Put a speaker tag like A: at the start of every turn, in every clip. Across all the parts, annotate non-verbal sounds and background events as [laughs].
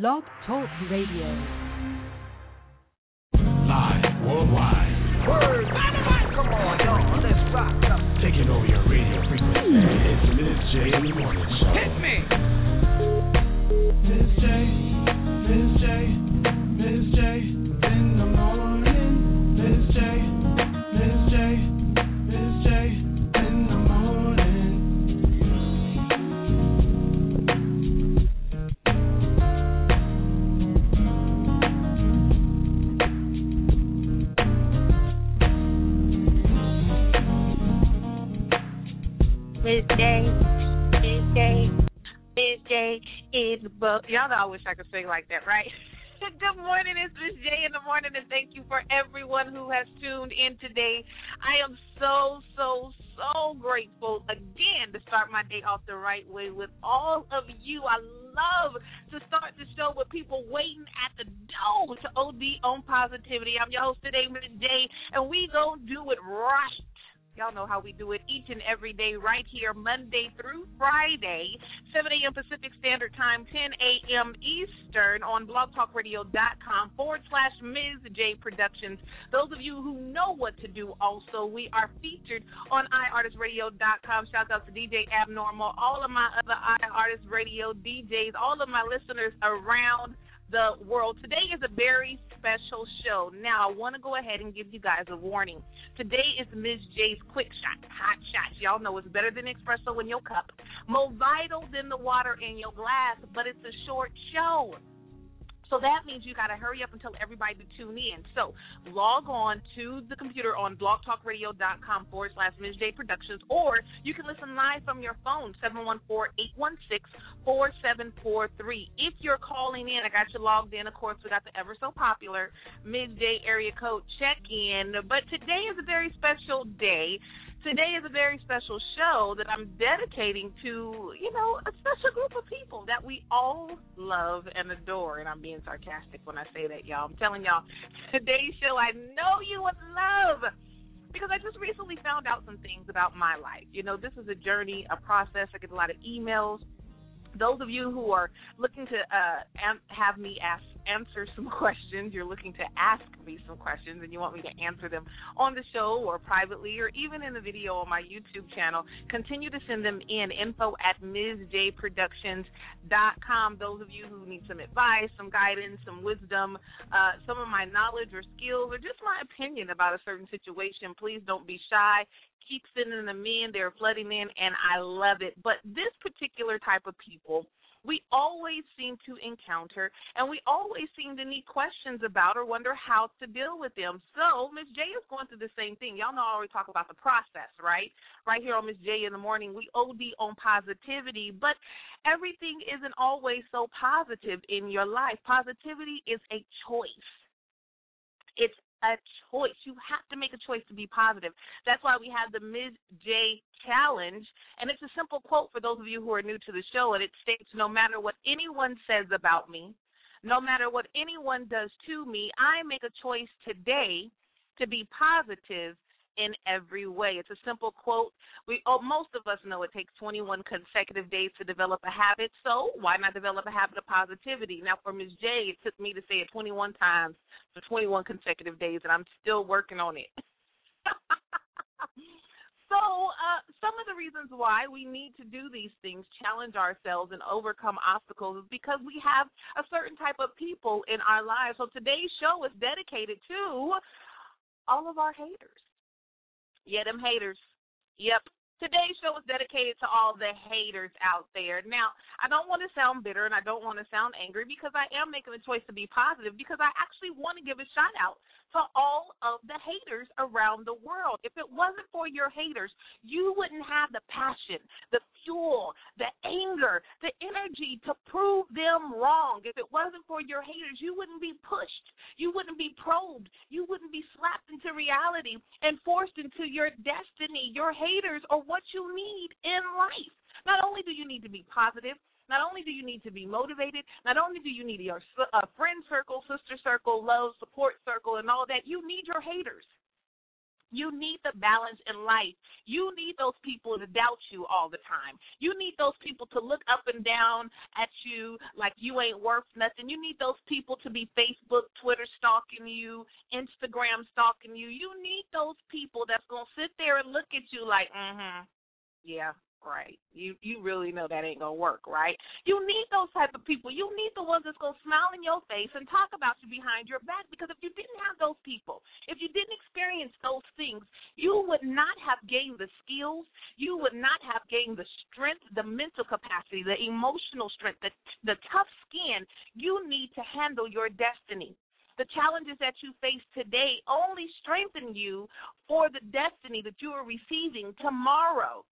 A: Blog Talk Radio.
B: Live worldwide.
C: Word. Come on, y'all. Let's rock.
B: Taking over your radio frequency. Hmm. It's Miz J in the morning show.
C: Hit me.
D: Book. Y'all know I wish I could sing like that, right? [laughs] Good morning, it's Miss J in the morning, and thank you for everyone who has tuned in today. I am so, so, so grateful again to start my day off the right way with all of you. I love to start the show with people waiting at the door to OD on positivity. I'm your host today, Miss J, and we gonna do it right. Y'all know how we do it each and every day right here, Monday through Friday, 7 a.m. Pacific Standard Time, 10 a.m. Eastern on blogtalkradio.com forward slash Ms. J Productions. Those of you who know what to do also, we are featured on iartistradio.com. Shout out to DJ Abnormal, all of my other iArtist Radio DJs, all of my listeners around the world. Today is a very special show. Now, I want to go ahead and give you guys a warning. Today is Ms. J's Quick Shot, Hot Shots. Y'all know it's better than espresso in your cup, more vital than the water in your glass, but it's a short show. So that means you got to hurry up and tell everybody to tune in. So log on to the computer on blogtalkradio.com forward slash Ms. J Productions, or you can listen live from your phone, 714-816-4743. If you're calling in, I got you logged in. Of course, we got the ever so popular midday area code check in. But today is a very special day today is a very special show that I'm dedicating to, you know, a special group of people that we all love and adore. And I'm being sarcastic when I say that, y'all. I'm telling y'all, [laughs] today's show I know you would love because I just recently found out some things about my life. You know, this is a journey, a process. I get a lot of emails. Those of you who are looking to uh, have me ask answer some [laughs] questions, you're looking to ask me some questions, and you want me to answer them on the show or privately or even in the video on my YouTube channel, continue to send them in. Info at MsJProductions.com. Those of you who need some advice, some guidance, some wisdom, uh, some of my knowledge or skills, or just my opinion about a certain situation, please don't be shy keep sending them in. They're flooding in, and I love it. But this particular type of people, we always seem to encounter, and we always seem to need questions about or wonder how to deal with them. So, Miss J is going through the same thing. Y'all know I always talk about the process, right? Right here on Miss J in the morning, we OD on positivity, but everything isn't always so positive in your life. Positivity is a choice. It's a choice. You have to make a choice to be positive. That's why we have the Ms. J Challenge. And it's a simple quote for those of you who are new to the show. And it states No matter what anyone says about me, no matter what anyone does to me, I make a choice today to be positive in every way. It's a simple quote. We oh, most of us know it takes 21 consecutive days to develop a habit. So why not develop a habit of positivity? Now for Ms. J, it took me to say it 21 times for 21 consecutive days, and I'm still working on it. [laughs] so uh, some of the reasons why we need to do these things, challenge ourselves, and overcome obstacles, is because we have a certain type of people in our lives. So today's show is dedicated to all of our haters. Yeah, them haters. Yep, Today's show is dedicated to all the haters out there. Now, I don't want to sound bitter and I don't want to sound angry because I am making a choice to be positive because I actually want to give a shout out to all of the haters around the world. If it wasn't for your haters, you wouldn't have the passion, the fuel, the anger, the energy to prove them wrong. If it wasn't for your haters, you wouldn't be pushed, you wouldn't be probed, you wouldn't be slapped into reality and forced into your destiny. Your haters are what you need in life. Not only do you need to be positive, not only do you need to be motivated, not only do you need your uh, friend circle, sister circle, love, support circle, and all that, you need your haters. You need the balance in life. You need those people to doubt you all the time. You need those people to look up and down at you like you ain't worth nothing. You need those people to be Facebook, Twitter stalking you, Instagram stalking you. You need those people that's going to sit there and look at you like, mm hmm, yeah, right. You you really know that ain't gonna work, right? You need those type of people. You need the ones that's gonna smile in your face and talk about you behind your back. Because if you didn't have those people, if you didn't experience those things, you would not have gained the skills. You would not have gained the strength, the mental capacity, the emotional strength, the the tough skin you need to handle your destiny. The challenges that you face today only strengthen you for the destiny that you are receiving tomorrow.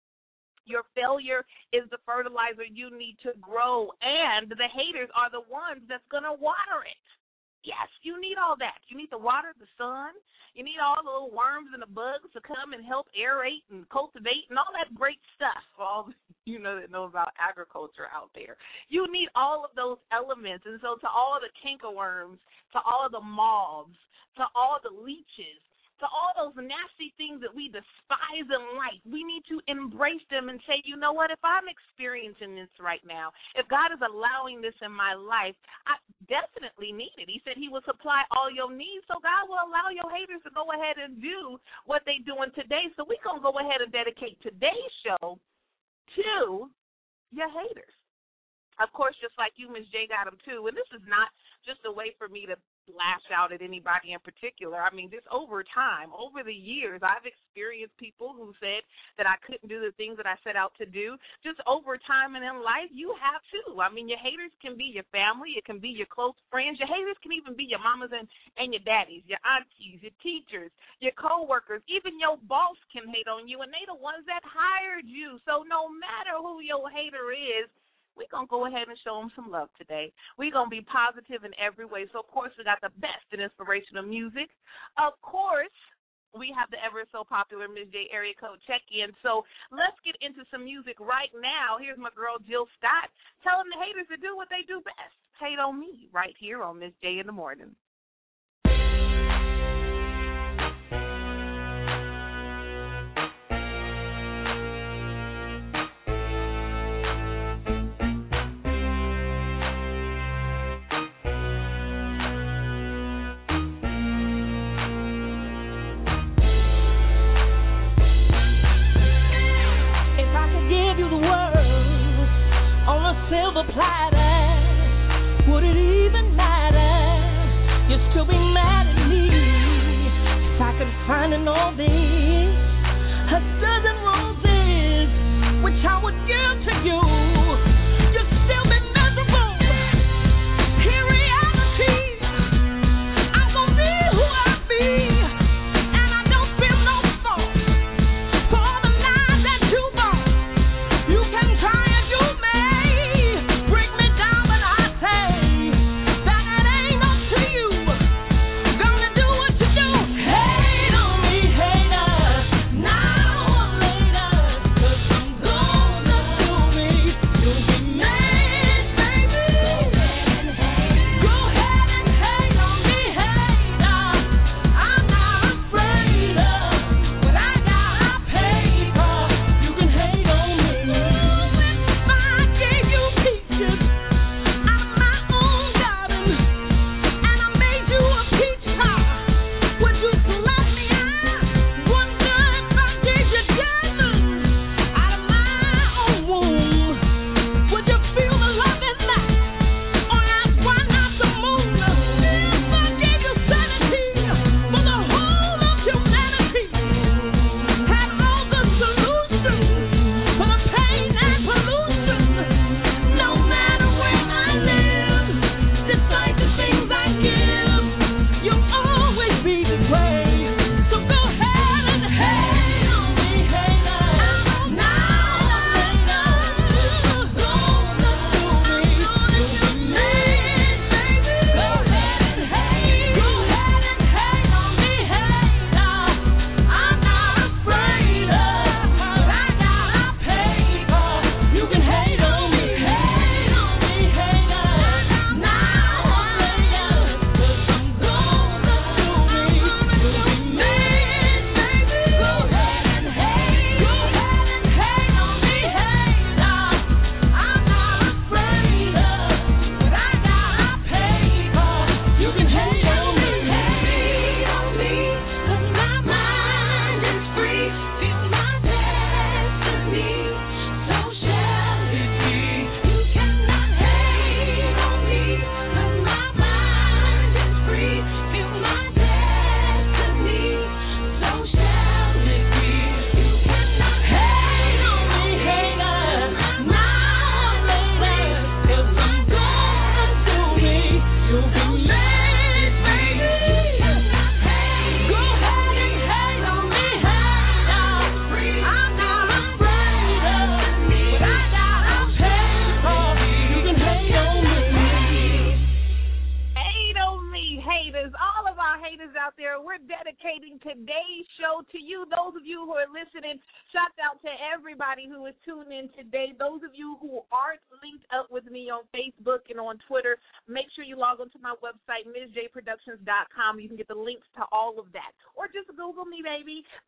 D: Your failure is the fertilizer you need to grow, and the haters are the ones that's going to water it. Yes, you need all that. You need the water, the sun. You need all the little worms and the bugs to come and help aerate and cultivate and all that great stuff. All [laughs] you know that know about agriculture out there. You need all of those elements. And so to all the cankerworms, to all the moths, to all the leeches, to all those nasty things that we despise in life, we need to embrace them and say, you know what, if I'm experiencing this right now, if God is allowing this in my life, I definitely need it. He said he will supply all your needs, so God will allow your haters to go ahead and do what they're doing today. So we're going to go ahead and dedicate today's show to your haters. Of course, just like you, Miss J got them too. And this is not just a way for me to lash out at anybody in particular. I mean, just over time, over the years, I've experienced people who said that I couldn't do the things that I set out to do. Just over time and in life, you have too. I mean, your haters can be your family, it can be your close friends. Your haters can even be your mamas and, and your daddies, your aunties, your teachers, your coworkers. Even your boss can hate on you, and they the ones that hired you. So no matter who your hater is, we're going to go ahead and show them some love today. We're going to be positive in every way. So, of course, we got the best in inspirational music. Of course, we have the ever so popular Ms. J area code check in. So let's get into some music right now. Here's my girl Jill Scott telling the haters to do what they do best. Hate on me right here on Ms. J in the morning.
E: Silver platter, would it even matter? You'd still be mad at me if I could find an all this, a dozen roses, which I would give to you.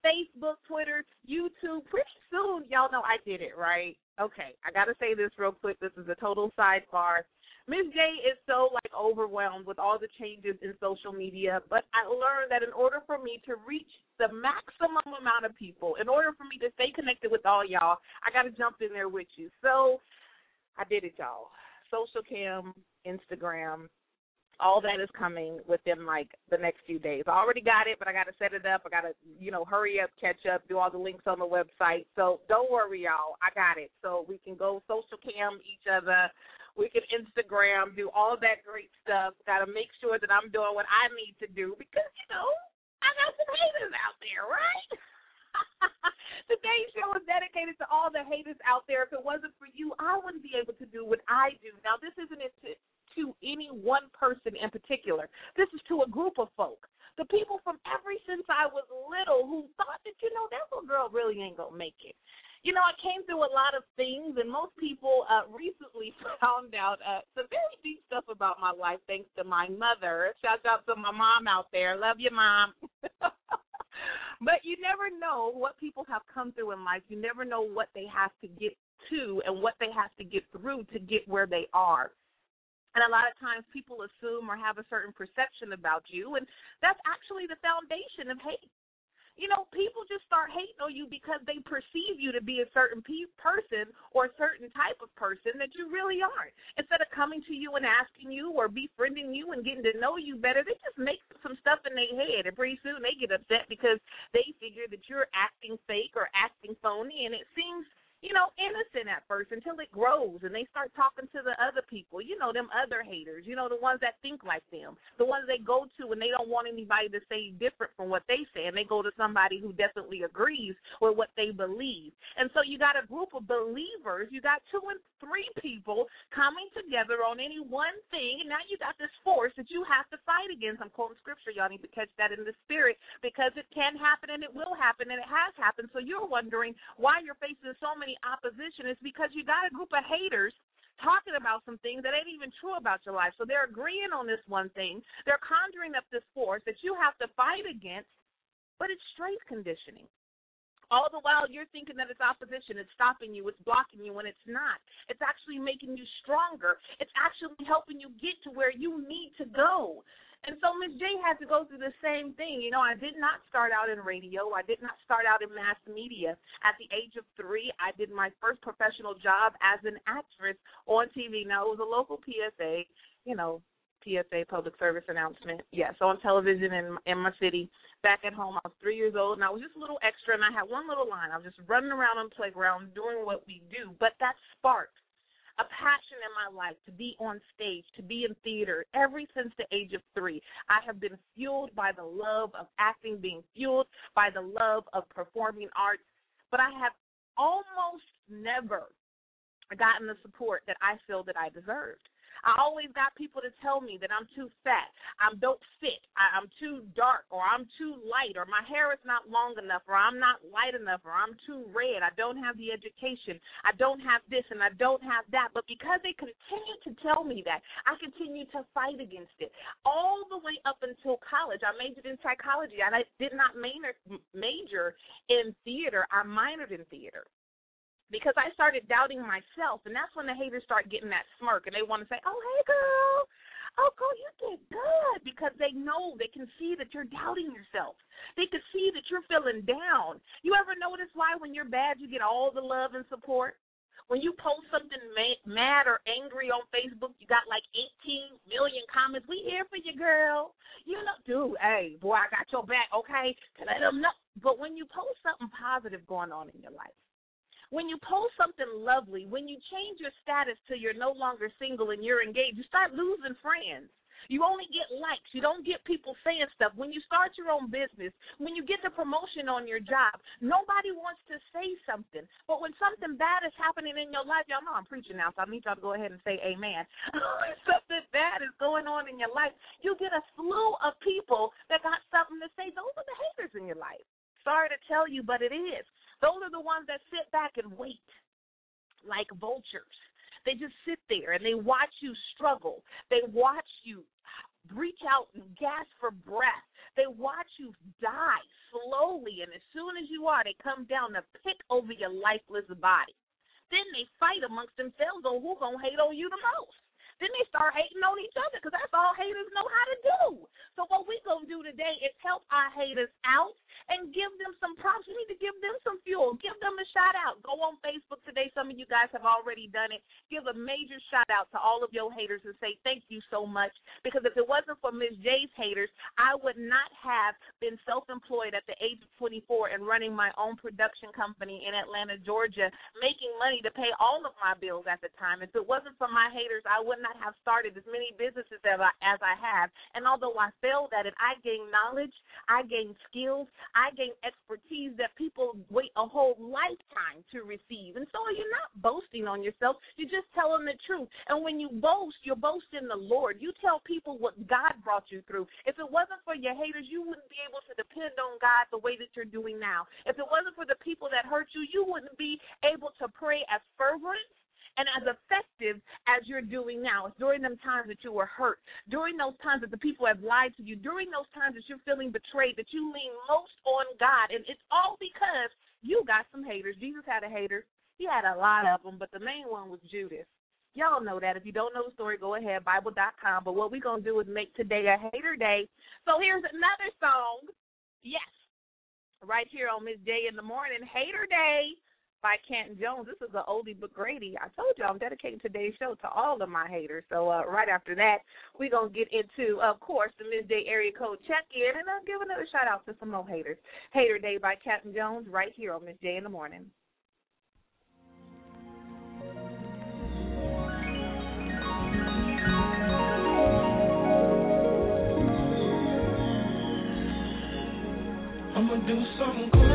D: Facebook, Twitter, YouTube. Pretty soon, y'all know I did it, right? Okay, I got to say this real quick. This is a total sidebar. Miss J is so like overwhelmed with all the changes in social media, but I learned that in order for me to reach the maximum amount of people, in order for me to stay connected with all y'all, I got to jump in there with you. So I did it, y'all. Social cam, Instagram, all that is coming within like the next few days. I already got it, but I got to set it up. I got to, you know, hurry up, catch up, do all the links on the website. So don't worry, y'all. I got it. So we can go social cam each other. We can Instagram, do all that great stuff. Got to make sure that I'm doing what I need to do because, you know, I got some haters out there, right? [laughs] Today's show is dedicated to all the haters out there. If it wasn't for you, I wouldn't be able to do what I do. Now, this isn't to, any one person in particular. This is to a group of folk. The people from ever since I was little who thought that, you know, that little girl really ain't going to make it. You know, I came through a lot of things, and most people uh, recently [laughs] found out uh, some very deep stuff about my life thanks to my mother. Shout out to my mom out there. Love you, mom. [laughs] but you never know what people have come through in life. You never know what they have to get to and what they have to get through to get where they are. And a lot of times people assume or have a certain perception about you, and that's actually the foundation of hate. You know, people just start hating on you because they perceive you to be a certain pe- person or a certain type of person that you really aren't. Instead of coming to you and asking you or befriending you and getting to know you better, they just make some stuff in their head, and pretty soon they get upset because they figure that you're acting fake or acting phony, and it seems you know, innocent at first until it grows and they start talking to the other people, you know, them other haters, you know, the ones that think like them, the ones they go to and they don't want anybody to say different from what they say and they go to somebody who definitely agrees with what they believe. And so you got a group of believers, you got two and three people coming together on any one thing, and now you got this force that you have to fight against. I'm quoting scripture, y'all need to catch that in the spirit because it can happen and it will happen and it has happened. So you're wondering why you're facing so many opposition is because you got a group of haters talking about some things that ain't even true about your life. So they're agreeing on this one thing. They're conjuring up this force that you have to fight against, but it's strength conditioning. All the while you're thinking that it's opposition, it's stopping you, it's blocking you when it's not. It's actually making you stronger. It's actually helping you get to where you need to go. And so Miss J had to go through the same thing. You know, I did not start out in radio. I did not start out in mass media. At the age of three, I did my first professional job as an actress on TV. Now, it was a local PSA, you know, PSA public service announcement. Yes, on television in in my city. Back at home, I was three years old, and I was just a little extra, and I had one little line. I was just running around on playground doing what we do. But that sparked a passion in my life to be on stage, to be in theater ever since the age of three. I have been fueled by the love of acting, being fueled by the love of performing arts, but I have almost never gotten the support that I feel that I deserved. I always got people to tell me that I'm too fat, I'm don't fit, I, I'm too dark, or I'm too light, or my hair is not long enough, or I'm not light enough, or I'm too red. I don't have the education. I don't have this, and I don't have that. But because they continue to tell me that, I continue to fight against it all the way up until college. I majored in psychology, and I did not major major in theater. I minored in theater because I started doubting myself, and that's when the haters start getting that smirk, and they want to say, "Oh, hey, girl, oh, girl, you did good," because they know they can see that you're doubting yourself. They can see that you're feeling down. You ever notice why when you're bad you get all the love and support? When you post something ma- mad or angry on Facebook, you got like 18 million comments. We here for you, girl. You know, dude, hey, boy, I got your back, okay? Let them know. But when you post something positive going on in your life, when you post something lovely, when you change your status to you're no longer single and you're engaged, you start losing friends. You only get likes. You don't get people saying stuff. When you start your own business, when you get the promotion on your job, nobody wants to say something. But when something bad is happening in your life, y'all know I'm preaching now, so I need y'all to go ahead and say amen. [laughs] when something bad is going on in your life, you get a slew of people that got something to say. Those are the haters in your life. Sorry to tell you, but it is. Those are the ones that sit back and wait like vultures. They just sit there and they watch you struggle. They watch you reach out and gasp for breath. They watch you die slowly, and as soon as you are, they come down to pick over your lifeless body. Then they fight amongst themselves on who's gonna hate on you the most. Then they start hating on each other because that's all haters know how to do. So what we gonna do today is help our haters out and give them some props. We need to give them some fuel. Give them a shout out. Go on Facebook today. Some of you guys have already done it. Give a major shout out to all of your haters and say thank you so much. Because if it wasn't for Miss J's haters, I would not have been self employed at the age of 24 and running my own production company in Atlanta, Georgia, making money to pay all of my bills at the time. If it wasn't for my haters, I would not have started as many businesses as I, as I have. And although I failed at it, I gained knowledge, I gained skills, I gained expertise that people wait a whole lifetime to receive. And so you're not boasting on yourself, you're just telling the truth. And when you boast, you're boasting the Lord. You tell people what God brought you through. If it wasn't for your haters, you wouldn't be able to depend on God the way that you're doing now. If it wasn't for the people that hurt you, you wouldn't be able to pray as fervent and as effective as you're doing now. It's during them times that you were hurt, during those times that the people have lied to you, during those times that you're feeling betrayed, that you lean most on God. And it's all because you got some haters. Jesus had a hater. He had a lot of them, but the main one was Judas. Y'all know that. If you don't know the story, go ahead, Bible.com. But what we're going to do is make today a hater day. So here's another song. Yes. Right here on Miss J in the morning, Hater Day by Canton Jones. This is an oldie but Grady. I told you I'm dedicating today's show to all of my haters. So uh, right after that, we're going to get into, of course, the midday area code check-in, and I'll give another shout-out to some more haters. Hater Day by Canton Jones right here on Miss J in the morning.
F: I'ma do something good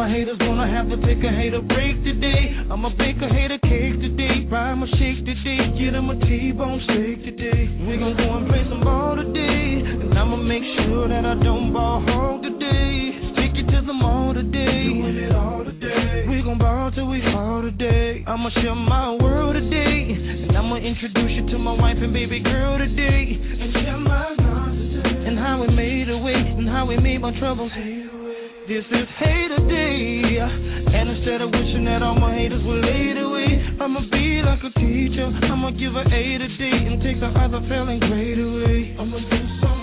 F: my haters gonna have to take a hater break today. I'ma bake a hater cake today. Buy a shake today. Get 'em a T-bone steak today. We gon' go and play some ball today. And I'ma make sure that I don't ball hog today. Stick it to the mall today. All today. We gon' ball till we fall today. I'ma share my world today. And I'ma introduce you to my wife and baby girl today. And share my today. And how we made a way. And how we made my troubles this is hater day. And instead of wishing that all my haters would laid away, I'ma be like a teacher. I'ma give her A to D and take the other failing grade away. I'ma do something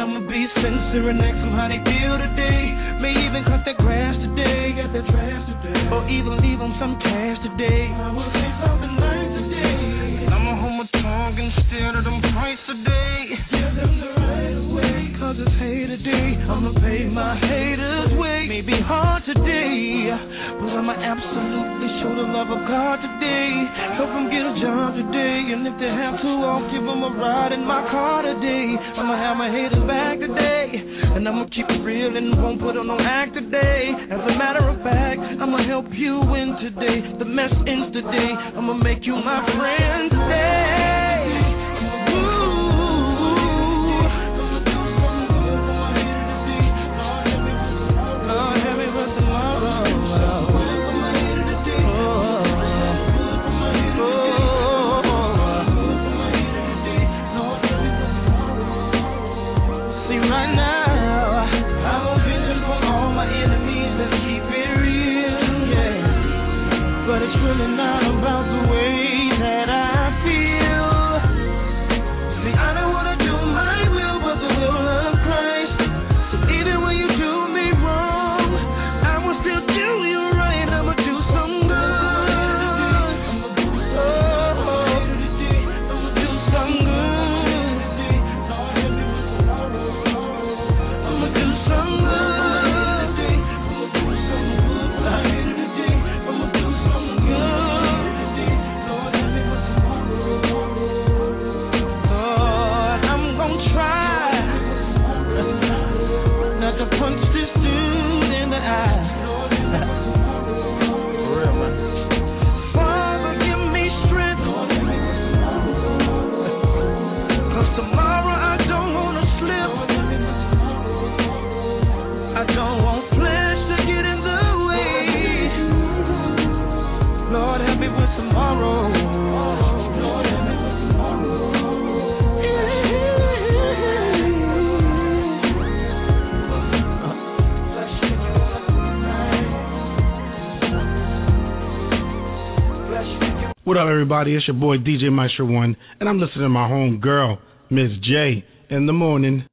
F: I'ma be sincere and ask them how they feel today. May even cut their grass today, got their trash today, or even leave them some cash today. I will say something nice today. I'ma hold my tongue instead of them price today. Give them the right way, cause it's hater today. I'ma pay my haters way. May be hard today, but I'ma absolutely show the love of God today. Help them get a job today, and if they have to, I'll give them a ride in my car today. I'ma have my haters back today, and I'ma keep it real and won't put on no act today. As a matter of fact, I'ma help you win today. The mess ends today. I'ma make you my friend today.
G: What up, everybody? It's your boy DJ Maestro One, and I'm listening to my home girl, Miss J, in the morning.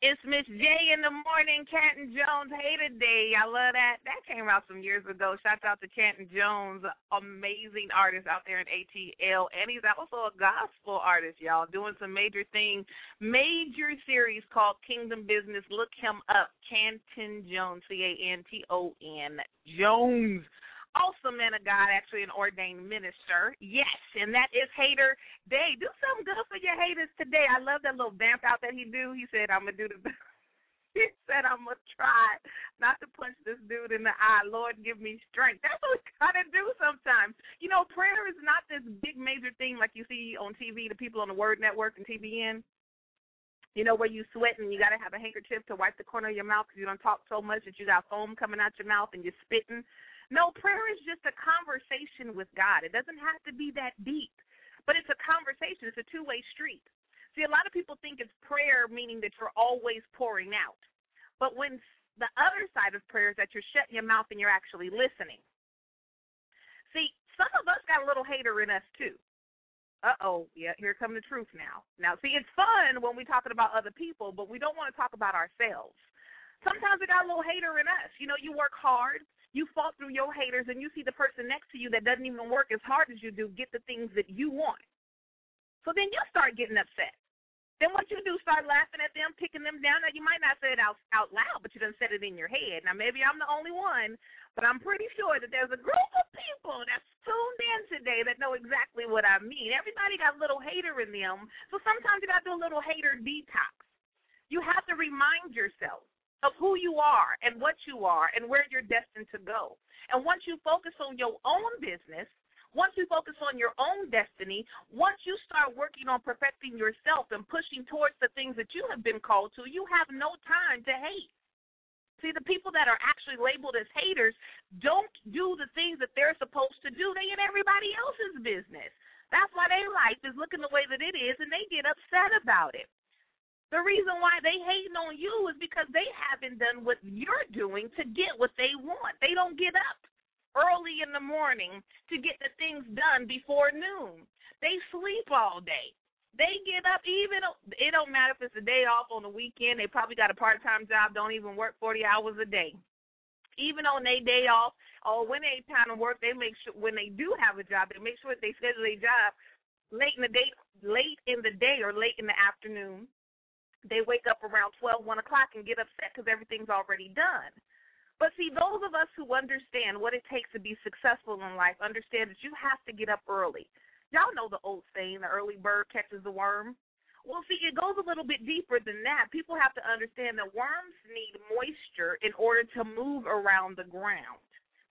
D: It's Miss J in the morning, Canton Jones Hater Day. I love that. That came out some years ago. Shouts out to Canton Jones, amazing artist out there in ATL. And he's also a gospel artist, y'all, doing some major thing, major series called Kingdom Business. Look him up. Canton Jones, C A N T O N Jones. Awesome man of God, actually an ordained minister. Yes, and that is Hater Day. Do something good for your haters today. I love that little vamp out that he do. He said, I'm gonna do the [laughs] he said I'm gonna try not to punch this dude in the eye. Lord give me strength. That's what we gotta do sometimes. You know, prayer is not this big major thing like you see on TV, the people on the Word Network and TBN. You know, where you sweat and you got to have a handkerchief to wipe the corner of your mouth because you don't talk so much that you got foam coming out your mouth and you're spitting. No, prayer is just a conversation with God. It doesn't have to be that deep, but it's a conversation. It's a two way street. See, a lot of people think it's prayer, meaning that you're always pouring out. But when the other side of prayer is that you're shutting your mouth and you're actually listening. See, some of us got a little hater in us too. Uh oh, yeah, here come the truth now. Now, see, it's fun when we're talking about other people, but we don't want to talk about ourselves. Sometimes we got a little hater in us. You know, you work hard, you fought through your haters, and you see the person next to you that doesn't even work as hard as you do get the things that you want. So then you start getting upset. Then what you do, start laughing at them, picking them down. Now you might not say it out out loud, but you done said it in your head. Now maybe I'm the only one, but I'm pretty sure that there's a group of people that's tuned in today that know exactly what I mean. Everybody got a little hater in them, so sometimes you got to do a little hater detox. You have to remind yourself of who you are and what you are and where you're destined to go. And once you focus on your own business, once you focus on your own destiny, once you start working on perfecting yourself and pushing towards the things that you have been called to, you have no time to hate. See, the people that are actually labeled as haters don't do the things that they're supposed to do. They in everybody else's business. That's why their life is looking the way that it is, and they get upset about it. The reason why they hating on you is because they haven't done what you're doing to get what they want. They don't get up early in the morning to get the things done before noon. They sleep all day. They get up even it don't matter if it's a day off on the weekend. They probably got a part time job, don't even work forty hours a day. Even on their day off or when they time to work, they make sure when they do have a job, they make sure that they schedule their job late in the day late in the day or late in the afternoon they wake up around twelve, one o'clock and get upset because everything's already done. But see, those of us who understand what it takes to be successful in life understand that you have to get up early. Y'all know the old saying, the early bird catches the worm. Well, see, it goes a little bit deeper than that. People have to understand that worms need moisture in order to move around the ground.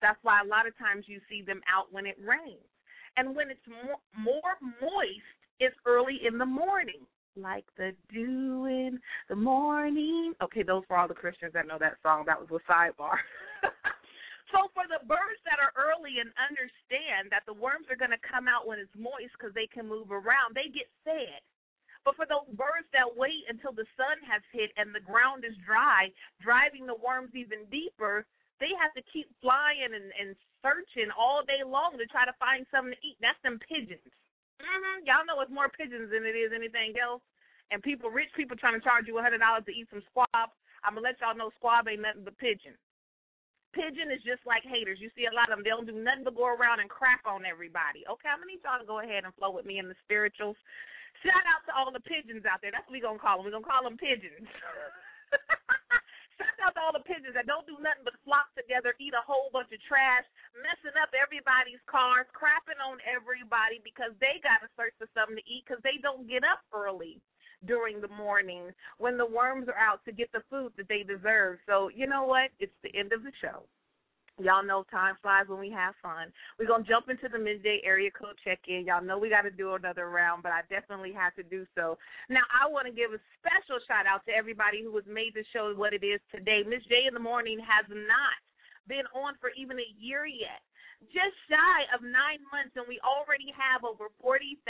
D: That's why a lot of times you see them out when it rains. And when it's more, more moist, it's early in the morning like the dew in the morning. Okay, those for all the Christians that know that song. That was a sidebar. [laughs] so for the birds that are early and understand that the worms are going to come out when it's moist because they can move around, they get fed. But for those birds that wait until the sun has hit and the ground is dry, driving the worms even deeper, they have to keep flying and, and searching all day long to try to find something to eat. That's them pigeons. Hmm Y'all know it's more pigeons than it is anything else. And people, rich people, trying to charge you hundred dollars to eat some squab. I'm gonna let y'all know squab ain't nothing but pigeon. Pigeon is just like haters. You see a lot of them. They don't do nothing but go around and crap on everybody. Okay, I'm gonna need y'all to go ahead and flow with me in the spirituals. Shout out to all the pigeons out there. That's what we gonna call them. We're gonna call them pigeons. [laughs] Shout out all the pigeons that don't do nothing but flock together, eat a whole bunch of trash, messing up everybody's cars, crapping on everybody because they got to search for something to eat because they don't get up early during the morning when the worms are out to get the food that they deserve. So, you know what? It's the end of the show. Y'all know time flies when we have fun. We're going to jump into the midday area code check in. Y'all know we got to do another round, but I definitely have to do so. Now, I want to give a special shout out to everybody who has made the show what it is today. Miss J in the Morning has not been on for even a year yet just shy of nine months, and we already have over 40,000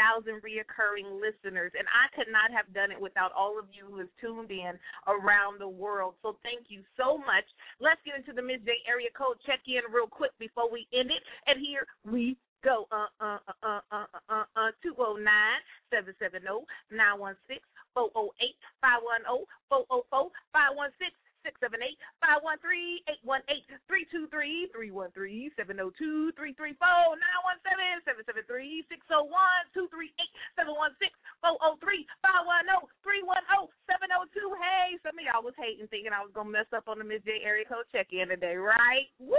D: reoccurring listeners. And I could not have done it without all of you who have tuned in around the world. So thank you so much. Let's get into the midday area code check in real quick before we end it. And here we go. Uh uh uh uh uh uh uh two oh nine seven seven oh nine one six four oh eight five one oh four oh four five one six six seven eight five one three eight one eight three two three three one three seven zero two three three four nine one seven seven seven three six zero one two three eight seven one six four zero three five one zero three one zero seven zero two. Hey, some of y'all was hating, thinking I was gonna mess up on the midday area code check in today, right? Woo!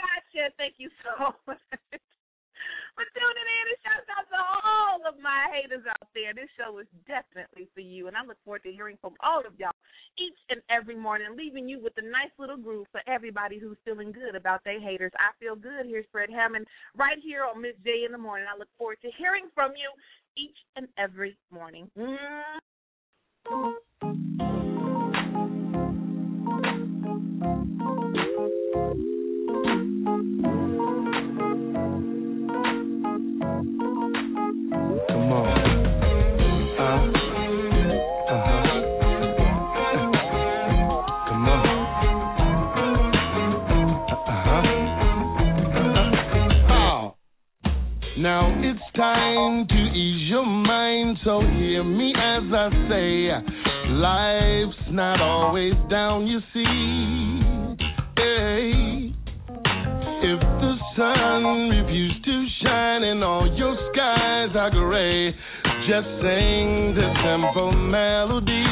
D: Gotcha. Thank you so [laughs] much for tuning in and shout out to all of my haters out there. This show is definitely for you, and I look forward to hearing from all of y'all each and every morning, leaving you with a nice little groove for everybody who's feeling good about their haters. I feel good. Here's Fred Hammond right here on Miss J in the morning. I look forward to hearing from you each and every morning. Mm.
G: Uh-huh. Uh-huh. Uh-huh. Now it's time to ease your mind, so hear me as I say, life's not always down, you see. Hey. If the sun refused to shine and all your skies are gray, just sing this simple melody.